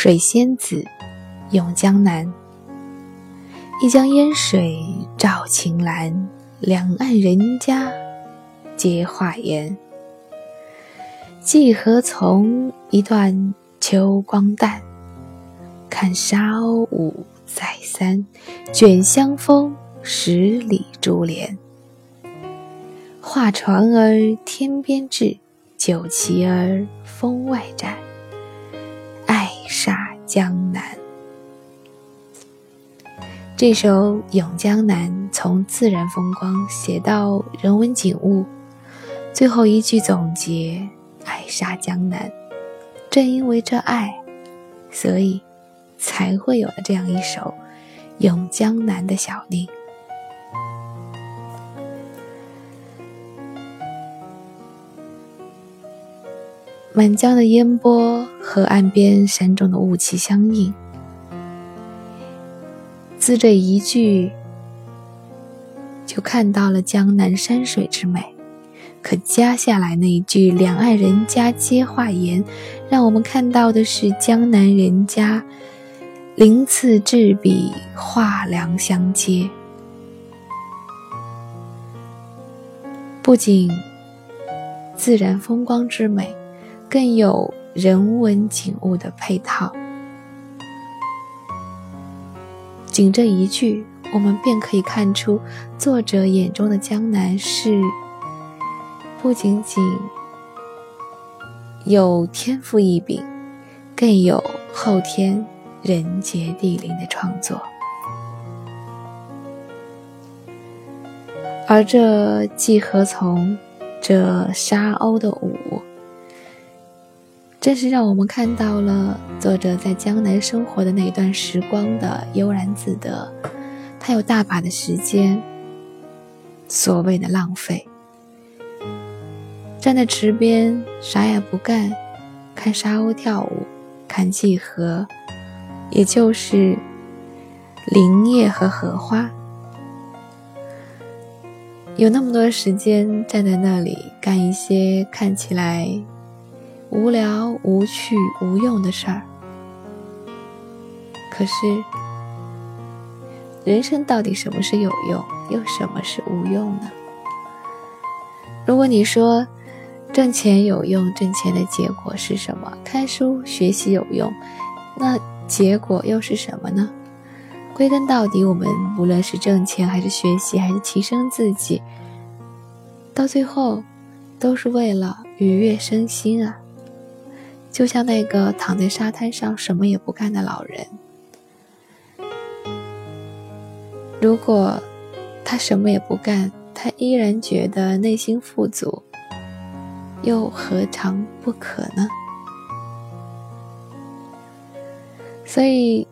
水仙子，咏江南。一江烟水照晴岚，两岸人家皆画颜。荠禾丛，一段秋光淡。看沙鸥舞，再三卷香风，十里珠帘。画船儿天边至，酒旗儿风外展。煞江南。这首《咏江南》从自然风光写到人文景物，最后一句总结：爱杀江南。正因为这爱，所以才会有了这样一首《咏江南》的小令。满江的烟波和岸边山中的雾气相映，自这一句就看到了江南山水之美。可加下来那一句“两岸人家皆画颜”，让我们看到的是江南人家鳞次栉比，画梁相接。不仅自然风光之美。更有人文景物的配套，仅这一句，我们便可以看出作者眼中的江南是不仅仅有天赋异禀，更有后天人杰地灵的创作。而这既何从，这沙鸥的舞。正是让我们看到了作者在江南生活的那段时光的悠然自得。他有大把的时间，所谓的浪费，站在池边啥也不干，看沙鸥跳舞，看荠禾，也就是林叶和荷花，有那么多时间站在那里干一些看起来。无聊、无趣、无用的事儿。可是，人生到底什么是有用，又什么是无用呢？如果你说挣钱有用，挣钱的结果是什么？看书学习有用，那结果又是什么呢？归根到底，我们无论是挣钱，还是学习，还是提升自己，到最后都是为了愉悦身心啊。就像那个躺在沙滩上什么也不干的老人，如果他什么也不干，他依然觉得内心富足，又何尝不可呢？所以，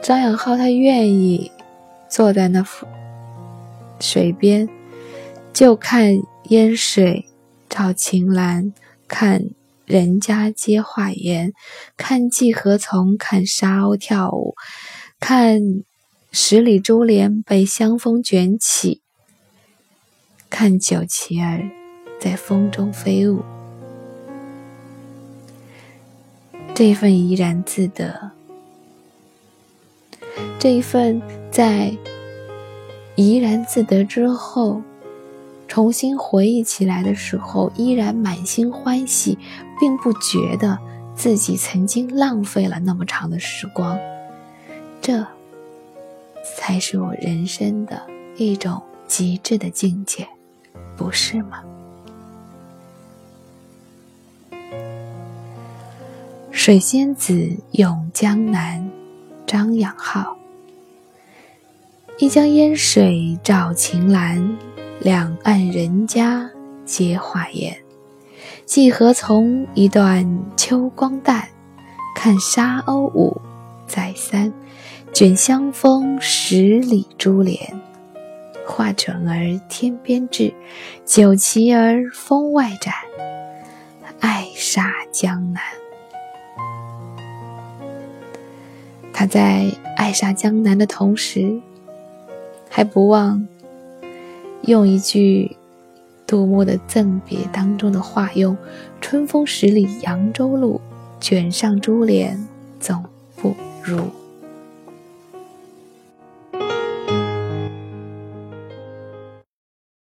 张养浩他愿意坐在那水边，就看烟水照晴岚，看。人家皆画颜，看季何从，看沙鸥跳舞，看十里珠帘被香风卷起，看酒旗儿在风中飞舞。这份怡然自得，这一份在怡然自得之后。重新回忆起来的时候，依然满心欢喜，并不觉得自己曾经浪费了那么长的时光。这才是我人生的一种极致的境界，不是吗？水仙子咏江南，张养浩。一江烟水照晴岚。两岸人家皆画颜，荠禾丛一段秋光淡。看沙鸥舞，再三卷香风十里珠帘。画船儿天边至，酒旗儿风外展。爱杀江南。他在爱杀江南的同时，还不忘。用一句杜牧的赠别当中的话，用“春风十里扬州路，卷上珠帘总不如。